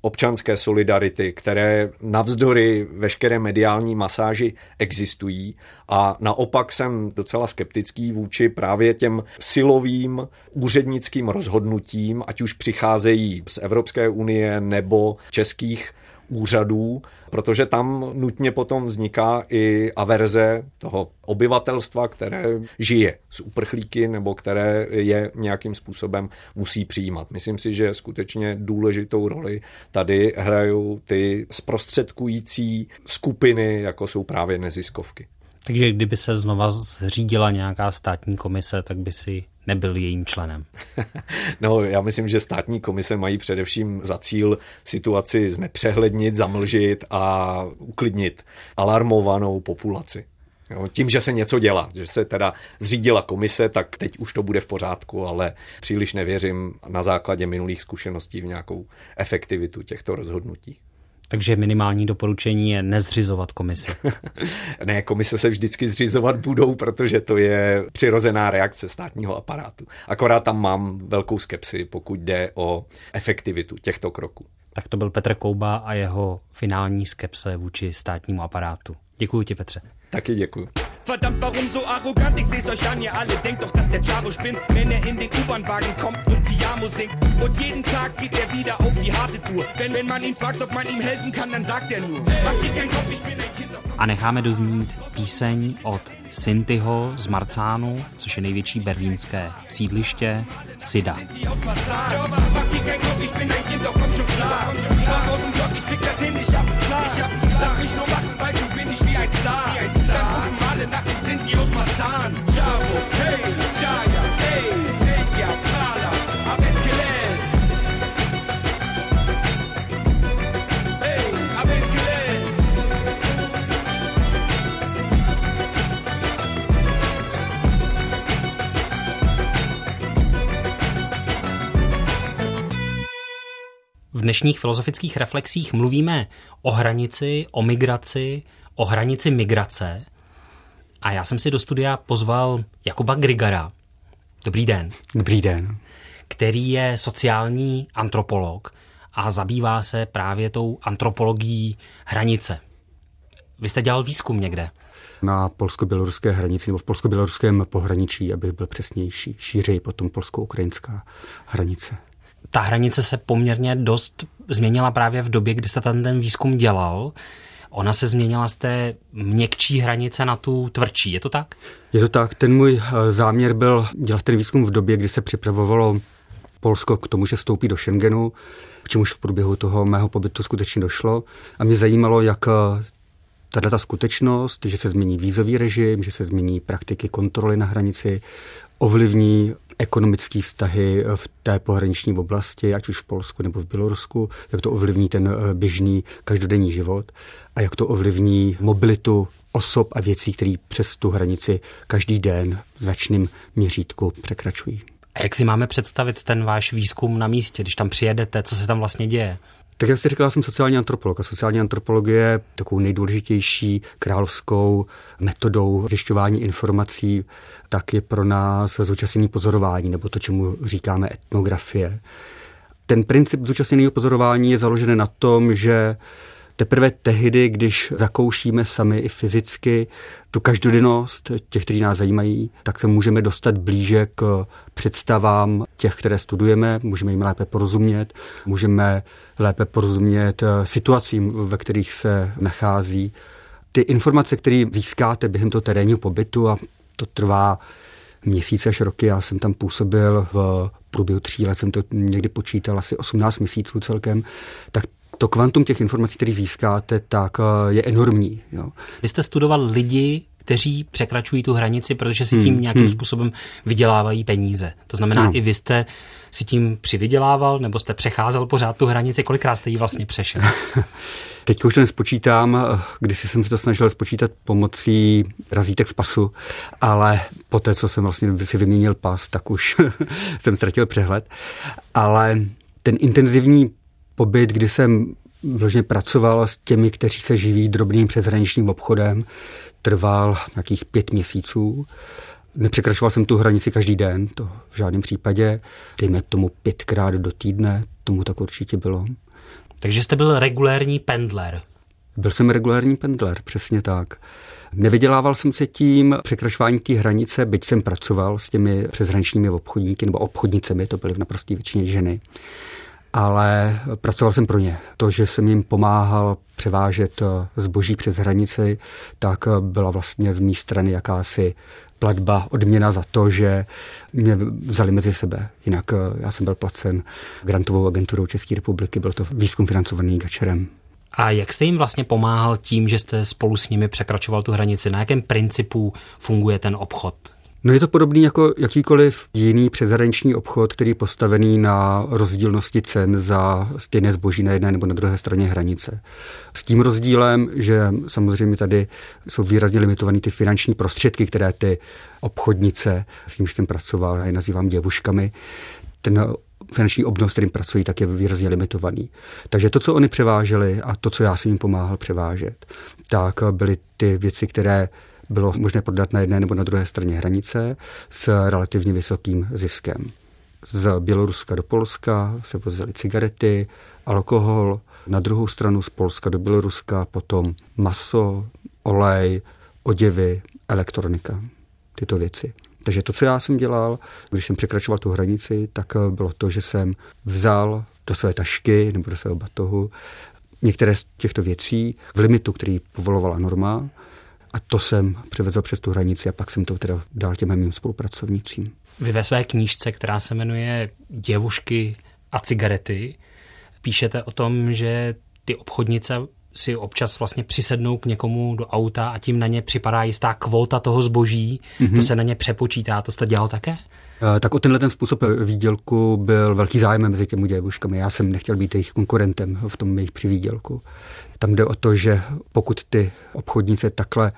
občanské solidarity, které navzdory veškeré mediální masáži existují. A naopak jsem docela skeptický vůči právě těm silovým úřednickým rozhodnutím, ať už přicházejí z Evropské unie nebo českých úřadů, protože tam nutně potom vzniká i averze toho obyvatelstva, které žije z uprchlíky nebo které je nějakým způsobem musí přijímat. Myslím si, že skutečně důležitou roli tady hrajou ty zprostředkující skupiny, jako jsou právě neziskovky. Takže kdyby se znova zřídila nějaká státní komise, tak by si nebyl jejím členem? no, já myslím, že státní komise mají především za cíl situaci znepřehlednit, zamlžit a uklidnit alarmovanou populaci. Jo, tím, že se něco dělá, že se teda zřídila komise, tak teď už to bude v pořádku, ale příliš nevěřím na základě minulých zkušeností v nějakou efektivitu těchto rozhodnutí. Takže minimální doporučení je nezřizovat komisi. ne, komise se vždycky zřizovat budou, protože to je přirozená reakce státního aparátu. Akorát tam mám velkou skepsi, pokud jde o efektivitu těchto kroků. Tak to byl Petr Kouba a jeho finální skepse vůči státnímu aparátu. Děkuji ti, Petře. Taky děkuji. Verdammt, warum so arrogant? Ich seh's euch an, ihr alle denkt doch, dass der Charo spinnt, wenn er in den U-Bahn-Wagen kommt und Tiamo singt. Und jeden Tag geht er wieder auf die harte Tour. Wenn, wenn man ihn fragt, ob man ihm helfen kann, dann sagt er nur, mach dir keinen Kopf, ich bin ein Kind. A necháme doznít píseň od Sintyho z Marcánu, což je největší berlínské sídliště, Sida. Lass dnešních filozofických reflexích mluvíme o hranici, o migraci, o hranici migrace. A já jsem si do studia pozval Jakuba Grigara. Dobrý den. Dobrý den. Který je sociální antropolog a zabývá se právě tou antropologií hranice. Vy jste dělal výzkum někde? na polsko-běloruské hranici nebo v polsko-běloruském pohraničí, aby byl přesnější, šířej potom polsko-ukrajinská hranice. Ta hranice se poměrně dost změnila právě v době, kdy jste ten, ten výzkum dělal. Ona se změnila z té měkčí hranice na tu tvrdší, je to tak? Je to tak. Ten můj eh, záměr byl dělat ten výzkum v době, kdy se připravovalo Polsko k tomu, že vstoupí do Schengenu, k čemuž v průběhu toho mého pobytu skutečně došlo. A mě zajímalo, jak eh, tato ta skutečnost, že se změní vízový režim, že se změní praktiky kontroly na hranici, ovlivní ekonomické vztahy v té pohraniční oblasti, ať už v Polsku nebo v Bělorusku, jak to ovlivní ten eh, běžný každodenní život a jak to ovlivní mobilitu osob a věcí, které přes tu hranici každý den v značném měřítku překračují. A jak si máme představit ten váš výzkum na místě, když tam přijedete, co se tam vlastně děje? Tak jak jsi říkala, jsem sociální antropolog a sociální antropologie je takovou nejdůležitější královskou metodou zjišťování informací, tak je pro nás zúčastnění pozorování, nebo to, čemu říkáme etnografie. Ten princip zúčastněného pozorování je založen na tom, že Teprve tehdy, když zakoušíme sami i fyzicky tu každodennost těch, kteří nás zajímají, tak se můžeme dostat blíže k představám těch, které studujeme, můžeme jim lépe porozumět, můžeme lépe porozumět situacím, ve kterých se nachází. Ty informace, které získáte během toho terénního pobytu, a to trvá měsíce až roky. Já jsem tam působil v průběhu tří let, jsem to někdy počítal, asi 18 měsíců celkem, tak to kvantum těch informací, které získáte, tak eh, je enormní. Jo. Vy jste studoval lidi, kteří překračují tu hranici, protože si tím hmm, nějakým hmm. způsobem vydělávají peníze. To znamená, hmm. i vy jste si tím přivydělával, nebo jste přecházel pořád tu hranici? Kolikrát jste ji vlastně přešel? Teď už to nespočítám, když jsem se to snažil spočítat pomocí razítek v pasu, ale po té, co jsem vlastně si vyměnil pas, tak už jsem ztratil přehled. Ale ten intenzivní pobyt, kdy jsem vložně pracoval s těmi, kteří se živí drobným přeshraničním obchodem, trval nějakých pět měsíců. Nepřekračoval jsem tu hranici každý den, to v žádném případě. Dejme tomu pětkrát do týdne, tomu tak určitě bylo. Takže jste byl regulérní pendler. Byl jsem regulární pendler, přesně tak. Nevydělával jsem se tím překračování té hranice, byť jsem pracoval s těmi přeshraničními obchodníky nebo obchodnicemi, to byly v naprosté většině ženy ale pracoval jsem pro ně. To, že jsem jim pomáhal převážet zboží přes hranici, tak byla vlastně z mé strany jakási platba, odměna za to, že mě vzali mezi sebe. Jinak já jsem byl placen grantovou agenturou České republiky, byl to výzkum financovaný Gačerem. A jak jste jim vlastně pomáhal tím, že jste spolu s nimi překračoval tu hranici? Na jakém principu funguje ten obchod? No je to podobný jako jakýkoliv jiný přeshraniční obchod, který je postavený na rozdílnosti cen za stejné zboží na jedné nebo na druhé straně hranice. S tím rozdílem, že samozřejmě tady jsou výrazně limitované ty finanční prostředky, které ty obchodnice, s nimiž jsem pracoval, já je nazývám děvuškami, ten finanční obnos, kterým pracují, tak je výrazně limitovaný. Takže to, co oni převáželi a to, co já jsem jim pomáhal převážet, tak byly ty věci, které bylo možné prodat na jedné nebo na druhé straně hranice s relativně vysokým ziskem. Z Běloruska do Polska se vozily cigarety, alkohol, na druhou stranu z Polska do Běloruska potom maso, olej, oděvy, elektronika, tyto věci. Takže to, co já jsem dělal, když jsem překračoval tu hranici, tak bylo to, že jsem vzal do své tašky nebo do svého batohu některé z těchto věcí v limitu, který povolovala norma a to jsem převezl přes tu hranici a pak jsem to teda dal těm mým spolupracovnícím. Vy ve své knížce, která se jmenuje Děvušky a cigarety, píšete o tom, že ty obchodnice si občas vlastně přisednou k někomu do auta a tím na ně připadá jistá kvóta toho zboží, mm-hmm. to se na ně přepočítá, to jste dělal také? Eh, tak o tenhle ten způsob výdělku byl velký zájem mezi těmi děvuškami. Já jsem nechtěl být jejich konkurentem v tom jejich přivýdělku. Tam jde o to, že pokud ty obchodnice takhle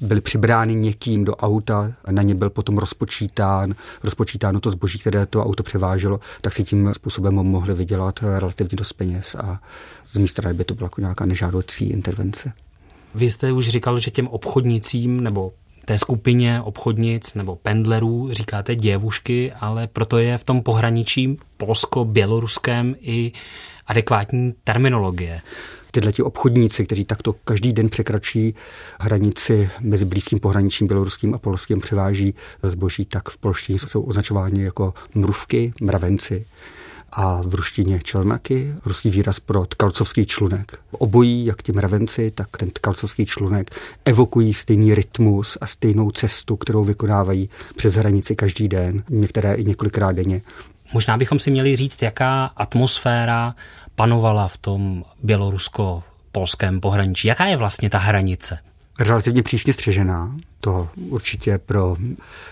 byly přibrány někým do auta, na ně byl potom rozpočítán, rozpočítáno to zboží, které to auto převáželo, tak si tím způsobem mohli vydělat relativně dost peněz a z mé strany by to byla jako nějaká nežádoucí intervence. Vy jste už říkal, že těm obchodnicím nebo té skupině obchodnic nebo pendlerů říkáte děvušky, ale proto je v tom pohraničí polsko-běloruském i adekvátní terminologie. tyhle ti obchodníci, kteří takto každý den překračují hranici mezi blízkým pohraničím běloruským a polským, převáží zboží, tak v polštině jsou označováni jako mruvky, mravenci a v ruštině čelnaky, ruský výraz pro tkalcovský člunek. Obojí, jak ti mravenci, tak ten tkalcovský člunek, evokují stejný rytmus a stejnou cestu, kterou vykonávají přes hranici každý den, některé i několikrát denně. Možná bychom si měli říct, jaká atmosféra panovala v tom bělorusko-polském pohraničí. Jaká je vlastně ta hranice? Relativně přísně střežená. To určitě pro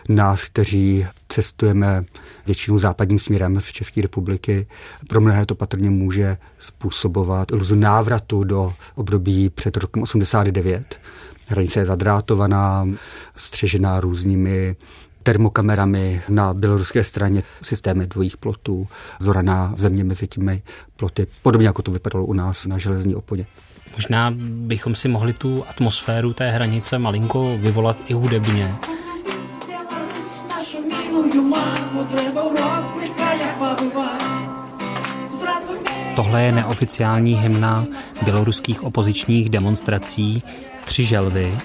nás, kteří cestujeme většinou západním směrem z České republiky, pro mnohé to patrně může způsobovat iluzu návratu do období před rokem 89. Hranice je zadrátovaná, střežená různými termokamerami na běloruské straně, systémy dvojích plotů, zoraná země mezi těmi ploty, podobně jako to vypadalo u nás na železní oponě. Možná bychom si mohli tu atmosféru té hranice malinko vyvolat i hudebně. Tohle je neoficiální hymna běloruských opozičních demonstrací Tři želvy,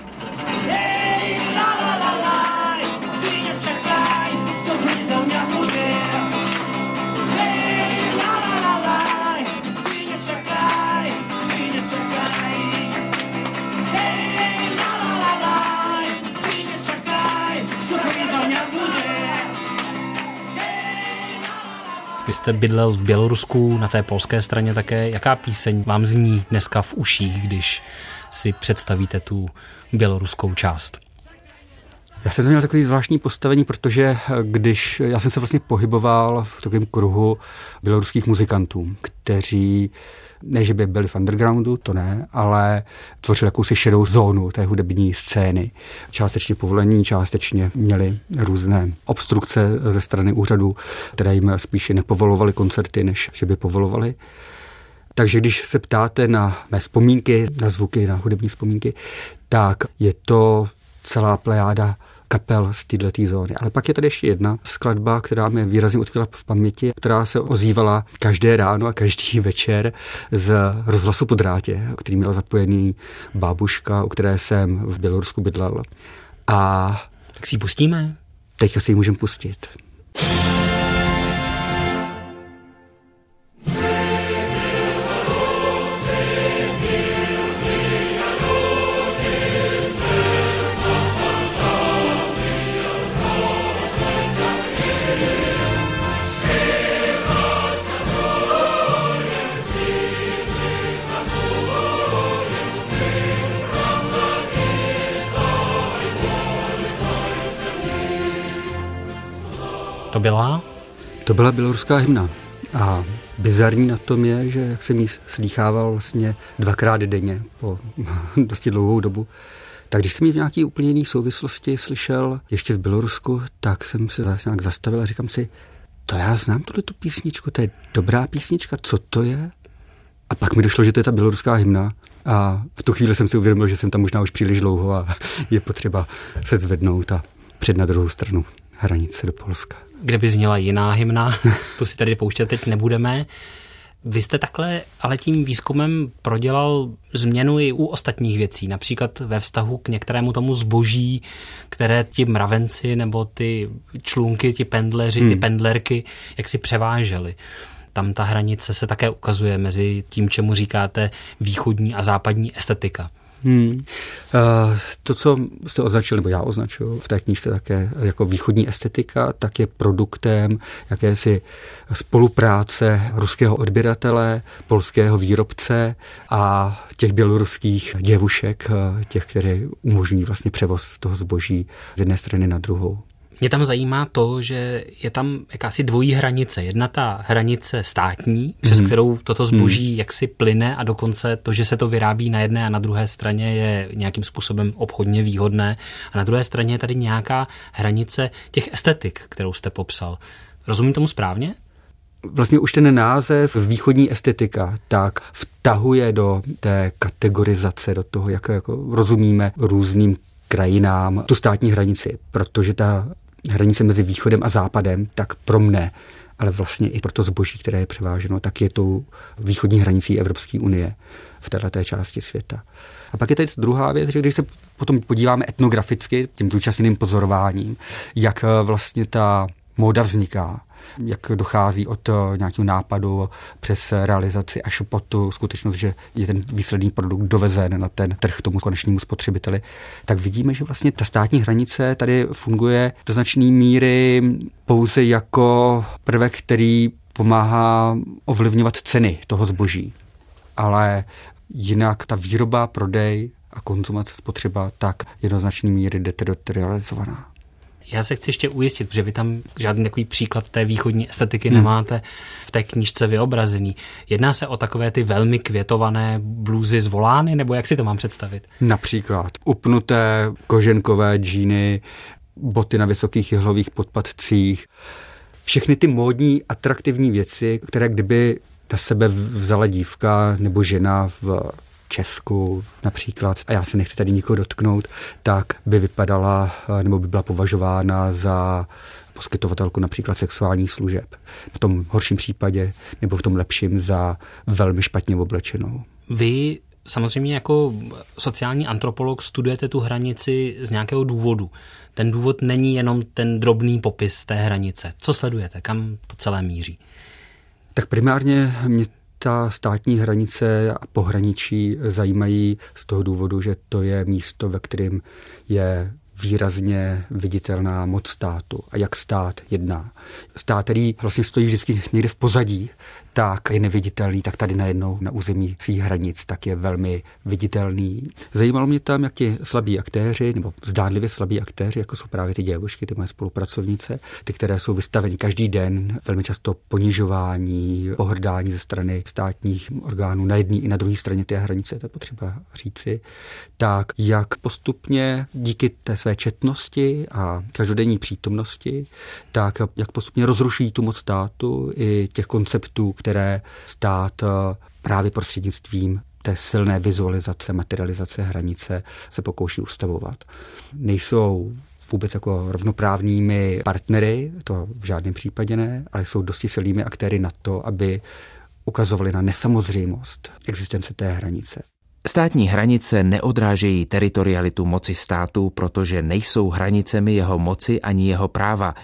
jste bydlel v Bělorusku, na té polské straně také. Jaká píseň vám zní dneska v uších, když si představíte tu běloruskou část? Já jsem to měl takový zvláštní postavení, protože když já jsem se vlastně pohyboval v takovém kruhu běloruských muzikantů, kteří ne, že by byli v undergroundu, to ne, ale tvořili jakousi šedou zónu té hudební scény. Částečně povolení, částečně měli různé obstrukce ze strany úřadů, které jim spíše nepovolovaly koncerty, než že by povolovali. Takže když se ptáte na mé vzpomínky, na zvuky, na hudební vzpomínky, tak je to celá plejáda kapel z této zóny. Ale pak je tady ještě jedna skladba, která mě výrazně utkvěla v paměti, která se ozývala každé ráno a každý večer z rozhlasu po drátě, který měla zapojený bábuška, o které jsem v Bělorusku bydlel. A tak si ji pustíme? Teď si ji můžeme pustit. Byla běloruská hymna. A bizarní na tom je, že jak jsem ji slýchával vlastně dvakrát denně po dosti dlouhou dobu, tak když jsem ji v nějaké úplně jiné souvislosti slyšel ještě v Bělorusku, tak jsem se nějak zastavil a říkám si, to já znám tuhle tu písničku, to je dobrá písnička, co to je? A pak mi došlo, že to je ta běloruská hymna. A v tu chvíli jsem si uvědomil, že jsem tam možná už příliš dlouho a je potřeba se zvednout a před na druhou stranu hranice do Polska kde by zněla jiná hymna, to si tady pouštět teď nebudeme. Vy jste takhle ale tím výzkumem prodělal změnu i u ostatních věcí, například ve vztahu k některému tomu zboží, které ti mravenci nebo ty člunky, ti pendleři, hmm. ty pendlerky, jak si převáželi. Tam ta hranice se také ukazuje mezi tím, čemu říkáte východní a západní estetika. Hmm. Uh, to, co jste označil, nebo já označuju v té knižce také jako východní estetika, tak je produktem jakési spolupráce ruského odběratele, polského výrobce a těch běloruských děvušek, eh, těch, které umožní vlastně převoz toho zboží z jedné strany na druhou. Mě tam zajímá to, že je tam jakási dvojí hranice. Jedna ta hranice státní, přes mm. kterou toto zboží mm. jaksi plyne a dokonce to, že se to vyrábí na jedné a na druhé straně je nějakým způsobem obchodně výhodné. A na druhé straně je tady nějaká hranice těch estetik, kterou jste popsal. Rozumím tomu správně? Vlastně už ten název východní estetika tak vtahuje do té kategorizace, do toho, jak jako rozumíme různým krajinám tu státní hranici, protože ta hranice mezi východem a západem, tak pro mne ale vlastně i pro to zboží, které je převáženo, tak je tou východní hranicí Evropské unie v této části světa. A pak je tady druhá věc, že když se potom podíváme etnograficky, tím zúčastněným pozorováním, jak vlastně ta móda vzniká, jak dochází od eh, nějakého nápadu přes realizaci až po tu skutečnost, že je ten výsledný produkt dovezen na ten trh tomu konečnému spotřebiteli, tak vidíme, že vlastně ta státní hranice tady funguje do značné míry pouze jako prvek, který pomáhá ovlivňovat ceny toho zboží. Ale jinak ta výroba, prodej a konzumace, spotřeba tak jednoznačný míry deteritorializovaná. Já se chci ještě ujistit, že vy tam žádný takový příklad té východní estetiky hmm. nemáte v té knížce vyobrazený. Jedná se o takové ty velmi květované blůzy z volány, nebo jak si to mám představit? Například upnuté koženkové džíny, boty na vysokých jihlových podpadcích, všechny ty módní, atraktivní věci, které kdyby na sebe vzala dívka nebo žena v Česku například, a já se nechci tady nikoho dotknout, tak by vypadala nebo by byla považována za poskytovatelku například sexuálních služeb. V tom horším případě nebo v tom lepším za velmi špatně oblečenou. Vy samozřejmě jako sociální antropolog studujete tu hranici z nějakého důvodu. Ten důvod není jenom ten drobný popis té hranice. Co sledujete? Kam to celé míří? Tak primárně mě ta státní hranice a pohraničí zajímají z toho důvodu, že to je místo, ve kterém je výrazně viditelná moc státu a jak stát jedná. Stát, který vlastně stojí vždycky někde v pozadí, tak je neviditelný, tak tady najednou na území svých hranic, tak je velmi viditelný. Zajímalo mě tam, jak ti slabí aktéři, nebo zdánlivě slabí aktéři, jako jsou právě ty děvušky, ty moje spolupracovnice, ty, které jsou vystaveny každý den, velmi často ponižování, pohrdání ze strany státních orgánů na jedné i na druhé straně té hranice, to je potřeba říci, tak jak postupně díky té své četnosti a každodenní přítomnosti, tak jak postupně rozruší tu moc státu i těch konceptů, které stát eh, právě prostřednictvím té silné vizualizace, materializace hranice se pokouší ustavovat. Nejsou vůbec jako rovnoprávnými partnery, to v žádném případě ne, ale jsou dosti silnými aktéry na to, aby ukazovali na nesamozřejmost existence té hranice. Státní hranice neodrážejí teritorialitu moci státu, protože nejsou hranicemi jeho moci ani jeho práva.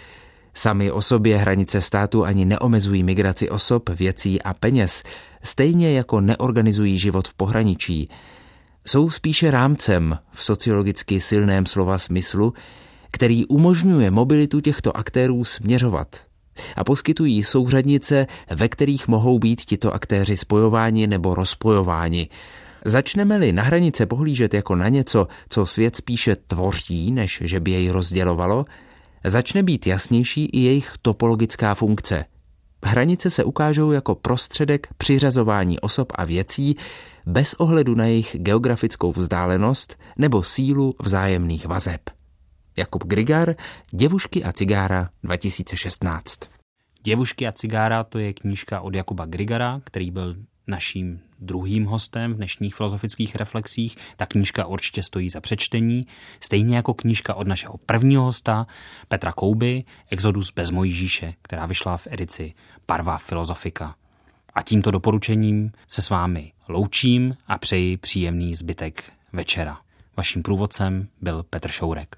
Sami o sobě hranice státu ani neomezují migraci osob, věcí a peněz, stejně jako neorganizují život v pohraničí. Jsou spíše rámcem v sociologicky silném slova smyslu, který umožňuje mobilitu těchto aktérů směřovat a poskytují souřadnice, ve kterých mohou být tito aktéři spojováni nebo rozpojováni. Začneme-li na hranice pohlížet jako na něco, co svět spíše tvoří, než že by jej rozdělovalo, začne být jasnější i jejich topologická funkce. Hranice se ukážou jako prostředek přiřazování osob a věcí bez ohledu na jejich geografickou vzdálenost nebo sílu vzájemných vazeb. Jakub Grigar, Děvušky a cigára 2016. Děvušky a cigára to je knížka od Jakuba Grigara, který byl naším druhým hostem v dnešních filozofických reflexích. Ta knížka určitě stojí za přečtení, stejně jako knížka od našeho prvního hosta Petra Kouby, Exodus bez Mojžíše, která vyšla v edici Parva filozofika. A tímto doporučením se s vámi loučím a přeji příjemný zbytek večera. Vaším průvodcem byl Petr Šourek.